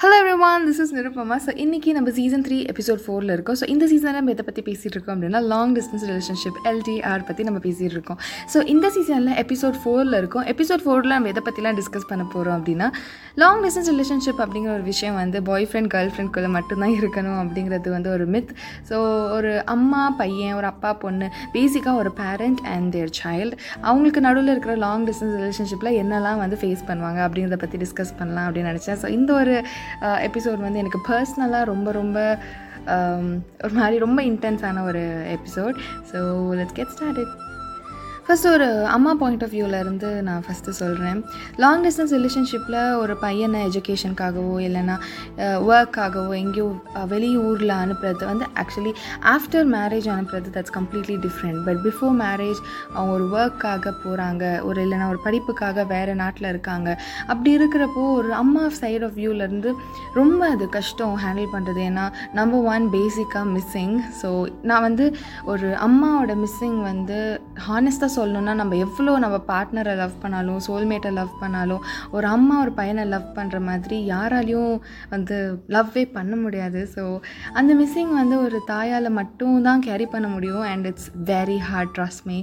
Hello everyone this is Nirupama so இன்றைக்கி நம்ம season three episode ஃபோரில் இருக்கோம். ஸோ இந்த சீசனில் நம்ம எதை பற்றி பேசிகிட்டு இருக்கோம் அப்படின்னா லாங் டிஸ்டன்ஸ் ரிலேஷன்ஷிப் எல்டிஆர் பற்றி நம்ம பேசிகிட்டு இருக்கோம். ஸோ இந்த சீசனில் எபிசோட் ஃபோரில் இருக்கும். எபிசோட் ஃபோரில் நம்ம எதை பற்றிலாம் டிஸ்கஸ் பண்ண போகிறோம் அப்படின்னா லாங் டிஸ்டன்ஸ் ரிலேஷன்ஷிப் அப்படிங்கிற ஒரு விஷயம் வந்து பாய் ஃப்ரெண்ட் கேர்ள் ஃப்ரெண்ட்குள்ளே மட்டும்தான் இருக்கணும் அப்படிங்கிறது வந்து ஒரு மித் ஸோ ஒரு அம்மா பையன் ஒரு அப்பா பொண்ணு பேசிக்காக ஒரு பேரண்ட் அண்ட் தேர் சைல்டு அவங்களுக்கு நடுவில் இருக்கிற லாங் டிஸ்டன்ஸ் ரிலேஷன்ஷிப்பில் என்னெல்லாம் வந்து ஃபேஸ் பண்ணுவாங்க அப்படிங்கிறத பற்றி டிஸ்கஸ் பண்ணலாம் அப்படின்னு நினச்சேன். ஸோ இந்த ஒரு எபிசோட் வந்து எனக்கு பர்சனலாக ரொம்ப ரொம்ப ஒரு மாதிரி ரொம்ப இன்டென்ஸான ஒரு episode so let's get started first ஒரு அம்மா பாயிண்ட் ஆஃப் வியூவிலேருந்து நான் ஃபஸ்ட்டு சொல்கிறேன் லாங் டிஸ்டன்ஸ் ரிலேஷன்ஷிப்பில் ஒரு பையனை எஜுகேஷனுக்காகவோ இல்லைன்னா ஒர்க்காகவோ எங்கேயோ வெளியூரில் அனுப்புறது வந்து ஆக்சுவலி ஆஃப்டர் மேரேஜ் அனுப்புறது that's completely different but before marriage அவங்க ஒரு ஒர்க்காக போகிறாங்க ஒரு இல்லைன்னா ஒரு படிப்புக்காக வேறு நாட்டில் இருக்காங்க. அப்படி இருக்கிறப்போ ஒரு அம்மா சைட் ஆஃப் வியூவிலேருந்து ரொம்ப அது கஷ்டம் ஹேண்டில் பண்ணுறது ஏன்னா நம்பர் ஒன் பேசிக்காக மிஸ்ஸிங் ஸோ நான் வந்து ஒரு அம்மாவோட மிஸ்ஸிங் வந்து ஹானஸ்ட்டாக சொல்லணும்னா நம்ம எவ்வளோ நம்ம பார்ட்னரை லவ் பண்ணாலும் சோல்மேட்டை லவ் பண்ணாலும் ஒரு அம்மா ஒரு பையனை லவ் பண்ணுற மாதிரி யாராலையும் வந்து லவ்வே பண்ண முடியாது. ஸோ அந்த மிஸ்ஸிங் வந்து ஒரு தாயால் மட்டும் தான் கேரி பண்ண முடியும். And it's very hard trust me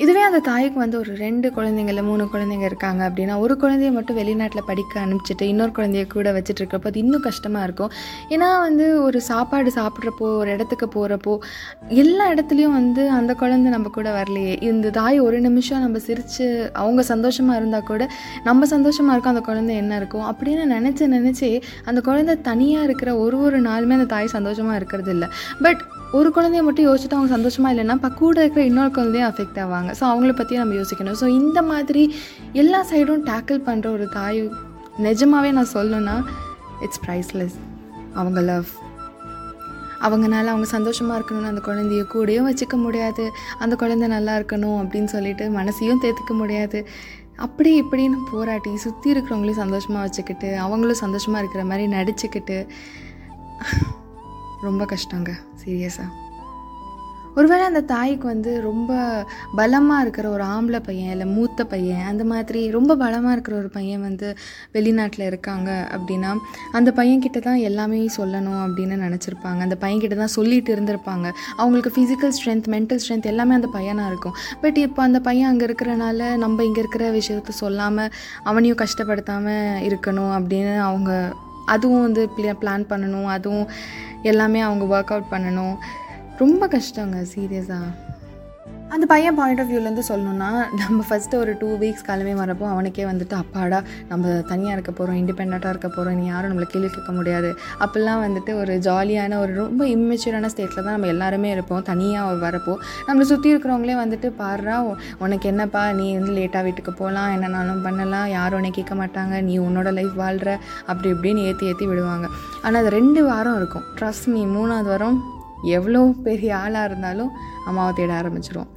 இதுவே அந்த தாய்க்கு வந்து ஒரு ரெண்டு குழந்தைங்க இல்லை மூணு குழந்தைங்க இருக்காங்க அப்படின்னா ஒரு குழந்தைய மட்டும் வெளிநாட்டில் படிக்க அனுப்பிச்சிட்டு இன்னொரு குழந்தைய கூட வச்சுட்டு இருக்கிறப்போ அது இன்னும் கஷ்டமாக இருக்கும். ஏன்னா வந்து ஒரு சாப்பாடு சாப்பிட்றப்போ ஒரு இடத்துக்கு போகிறப்போ எல்லா இடத்துலையும் வந்து அந்த குழந்தை நம்ம கூட வரலையே. இந்த தாய் ஒரு நிமிஷம் நம்ம சிரித்து அவங்க சந்தோஷமாக இருந்தால் கூட நம்ம சந்தோஷமாக இருக்கும் அந்த குழந்தை என்ன இருக்கும் அப்படின்னு நினச்சி நினச்சி அந்த குழந்தை தனியாக இருக்கிற ஒரு ஒரு நாளுமே அந்த தாய் சந்தோஷமாக இருக்கிறது இல்லை. பட் ஒரு குழந்தைய மட்டும் யோசிச்சுட்டு அவங்க சந்தோஷமாக இல்லைன்னா இப்போ கூட இருக்கிற இன்னொரு குழந்தையும் அஃபெக்ட் ஆவாங்க. ஸோ அவங்கள பற்றியும் நம்ம யோசிக்கணும். ஸோ இந்த மாதிரி எல்லா சைடும் டேக்கிள் பண்ணுற ஒரு தாய் நிஜமாகவே நான் சொல்லணுன்னா இட்ஸ் ப்ரைஸ்லெஸ் அவங்க லவ் அவங்கனால அவங்க சந்தோஷமாக இருக்கணும்னு அந்த குழந்தைய கூடயும் வச்சுக்க முடியாது. அந்த குழந்தை நல்லா இருக்கணும் அப்படின்னு சொல்லிட்டு மனசையும் தேர்த்துக்க முடியாது. அப்படி இப்படின்னு போராட்டி சுற்றி இருக்கிறவங்களையும் சந்தோஷமாக வச்சுக்கிட்டு அவங்களும் சந்தோஷமாக இருக்கிற மாதிரி நடிச்சுக்கிட்டு ரொம்ப கஷ்டங்க சீரியஸாக ஒருவேளை அந்த தாய்க்கு வந்து ரொம்ப பலமாக இருக்கிற ஒரு ஆம்பளை பையன் இல்லை மூத்த பையன் அந்த மாதிரி ரொம்ப பலமாக இருக்கிற ஒரு பையன் வந்து வெளிநாட்டில் இருக்காங்க அப்படின்னா அந்த பையன்கிட்ட தான் எல்லாமே சொல்லணும் அப்படின்னு நினச்சிருப்பாங்க. அந்த பையன்கிட்ட தான் சொல்லிட்டு இருந்திருப்பாங்க. அவங்களுக்கு ஃபிசிக்கல் ஸ்ட்ரென்த் மென்டல் ஸ்ட்ரென்த் எல்லாமே அந்த பையனாக இருக்கும். பட் இப்போ அந்த பையன் அங்கே இருக்கிறனால நம்ம இங்கே இருக்கிற விஷயத்த சொல்லாமல் அவனையும் கஷ்டப்படுத்தாமல் இருக்கணும் அப்படின்னு அவங்க அதுவும் வந்து பிளான் பண்ணணும். அதுவும் எல்லாமே அவங்க ஒர்க் அவுட் பண்ணணும். ரொம்ப கஷ்டங்க சீரியஸாக அந்த பையன் பாயிண்ட் ஆஃப் வியூலேருந்து சொல்லணும்னா நம்ம ஃபஸ்ட்டு ஒரு டூ வீக்ஸ் கிளம்பி வரப்போ அவனுக்கே வந்துட்டு அப்பாடா நம்ம தனியாக இருக்க போகிறோம் இண்டிபெண்ட்டாக இருக்க போகிறோம் நீ யாரும் நம்மளை கேள்வி கேட்க முடியாது. அப்போல்லாம் வந்துட்டு ஒரு ஜாலியான ஒரு ரொம்ப இம்மெச்சூரான ஸ்டேட்டில் தான் நம்ம எல்லாருமே இருப்போம். தனியாக வரப்போ நம்மளை சுற்றி இருக்கிறவங்களே வந்துட்டு பாடுறா உனக்கு என்னப்பா நீ வந்து லேட்டாக வீட்டுக்கு போகலாம் என்னன்னாலும் பண்ணலாம் யாரும் உன்னை கேட்க மாட்டாங்க நீ உன்னோட லைஃப் வாழ்கிற அப்படி இப்படின்னு ஏற்றி ஏற்றி விடுவாங்க. ஆனால் அது ரெண்டு வாரம் இருக்கும். ட்ரஸ்ட் மீ மூணாவது வாரம் எவ்வளோ பெரிய ஆளாக இருந்தாலும் அம்மாவை தேட ஆரம்பிச்சிரும்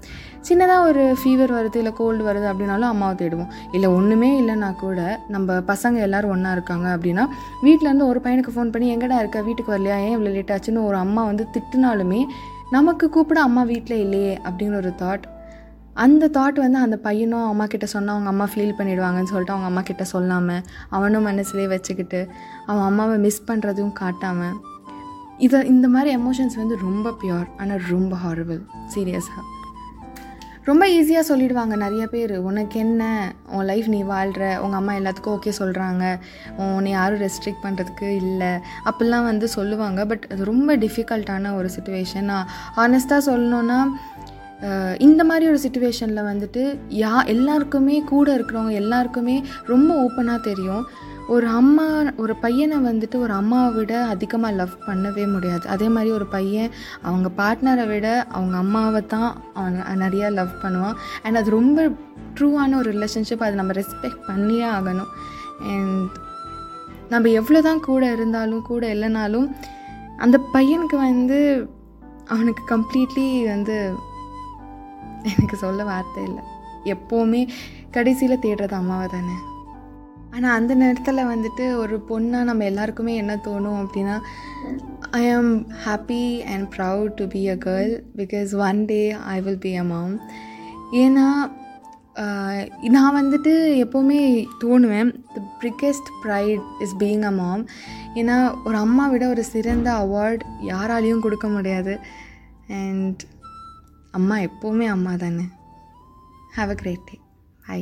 சின்னதாக ஒரு ஃபீவர் வருது இல்லை கோல்டு வருது அப்படின்னாலும் அம்மாவை தேடுவோம். இல்லை ஒன்றுமே இல்லைன்னா கூட நம்ம பசங்க எல்லோரும் ஒன்றா இருக்காங்க அப்படின்னா வீட்டிலேருந்து ஒரு பையனுக்கு ஃபோன் பண்ணி எங்கடா இருக்க? வீட்டுக்கு வரலையா? ஏன் இவ்வளோ லேட் ஆச்சுன்னு? ஒரு அம்மா வந்து திட்டினாலுமே நமக்கு கூப்பிட அம்மா வீட்டில் இல்லையே அப்படிங்கிற ஒரு தாட் அந்த தாட் வந்து அந்த பையனும் அம்மா கிட்ட சொன்னால் அவங்க அம்மா ஃபீல் பண்ணிடுவாங்கன்னு சொல்லிட்டு அவங்க அம்மா கிட்ட சொல்லாமல் அவனும் மனசுலேயே வச்சுக்கிட்டு அவன் அம்மாவை மிஸ் பண்ணுறதும் காட்டாமல் இதை இந்த மாதிரி எமோஷன்ஸ் வந்து ரொம்ப பியூர் ஆனால் ரொம்ப ஹாரபிள் சீரியஸாக ரொம்ப ஈஸியாக சொல்லிடுவாங்க நிறைய பேர். உனக்கு என்ன? உன் லைஃப் நீ வாழ்கிற உங்கள் அம்மா எல்லாத்துக்கும் ஓகே சொல்கிறாங்க உன்னை யாரும் ரெஸ்ட்ரிக்ட் பண்ணுறதுக்கு இல்லை. அப்படிலாம் வந்து சொல்லுவாங்க. பட் அது ரொம்ப டிஃபிகல்ட்டான ஒரு சுச்சுவேஷன் நான் ஆனஸ்ட்டாக சொல்லணுன்னா இந்த மாதிரி ஒரு சுச்சுவேஷனில் வந்துட்டு யா எல்லாருக்குமே கூட இருக்கிறவங்க எல்லாருக்குமே ரொம்ப ஓப்பனாக தெரியும். ஒரு அம்மா ஒரு பையனை வந்துட்டு ஒரு அம்மாவை விட அதிகமாக லவ் பண்ணவே முடியாது. அதே மாதிரி ஒரு பையன் அவங்க பார்ட்னரை விட அவங்க அம்மாவை தான் அவன் நிறையா லவ் பண்ணுவான். அண்ட் அது ரொம்ப ட்ரூவான ஒரு ரிலேஷன்ஷிப் அதை நம்ம ரெஸ்பெக்ட் பண்ணியே ஆகணும். அண்ட் நம்ம எவ்வளோ தான் கூட இருந்தாலும் கூட இல்லைனாலும் அந்த பையனுக்கு வந்து அவனுக்கு கம்ப்ளீட்லி வந்து எனக்கு சொல்ல வார்த்தை இல்லை. எப்போவுமே கடைசியில் தேடுறது அம்மாவை தானே. ஆனால் அந்த நேரத்தில் வந்துட்டு ஒரு பொண்ணாக நம்ம எல்லாருக்குமே என்ன தோணும் அப்படின்னா I am happy and proud to be a girl because one day I will be a mom ஏன்னா நான் வந்துட்டு எப்போவுமே தோணுவேன் the biggest pride is being a mom ஏன்னா ஒரு அம்மா விட ஒரு சிறந்த அவார்ட் யாராலையும் கொடுக்க முடியாது. அண்ட் அம்மா எப்போவுமே அம்மா தானே. Have a great day hi